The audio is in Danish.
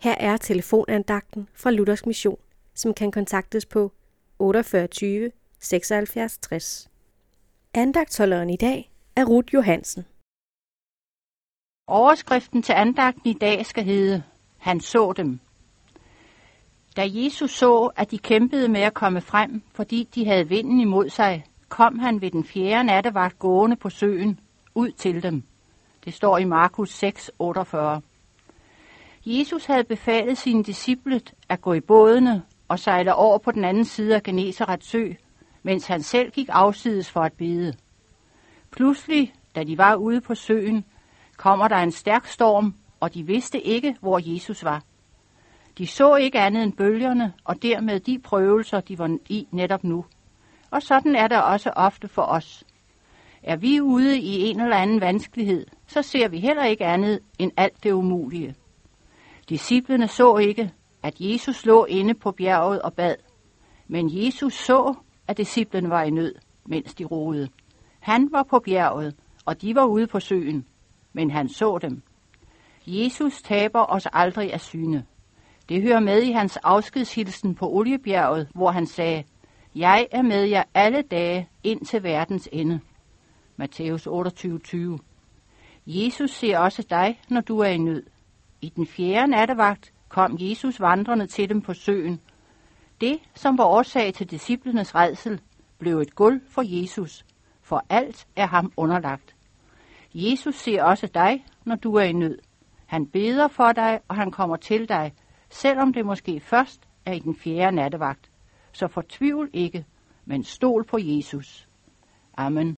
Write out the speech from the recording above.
Her er telefonandagten fra Luthers Mission, som kan kontaktes på 48 76 60. Andagtholderen i dag er Ruth Johansen. Overskriften til andagten i dag skal hedde, han så dem. Da Jesus så, at de kæmpede med at komme frem, fordi de havde vinden imod sig, kom han ved den fjerde nattevagt gående på søen ud til dem. Det står i Markus 6, 48. Jesus havde befalet sine disciple at gå i bådene og sejle over på den anden side af Genesarets sø, mens han selv gik afsides for at bede. Pludselig, da de var ude på søen, kommer der en stærk storm, og de vidste ikke, hvor Jesus var. De så ikke andet end bølgerne, og dermed de prøvelser, de var i netop nu. Og sådan er det også ofte for os. Er vi ude i en eller anden vanskelighed, så ser vi heller ikke andet end alt det umulige. Disciplene så ikke, at Jesus lå inde på bjerget og bad. Men Jesus så, at disciplen var i nød, mens de roede. Han var på bjerget, og de var ude på søen, men han så dem. Jesus taber os aldrig af syne. Det hører med i hans afskedshilsen på Oliebjerget, hvor han sagde, Jeg er med jer alle dage ind til verdens ende. Matthæus 28:20. Jesus ser også dig, når du er i nød. I den fjerde nattevagt kom Jesus vandrende til dem på søen. Det, som var årsag til disciplenes redsel, blev et gulv for Jesus, for alt er ham underlagt. Jesus ser også dig, når du er i nød. Han beder for dig, og han kommer til dig, selvom det måske først er i den fjerde nattevagt. Så fortvivl ikke, men stol på Jesus. Amen.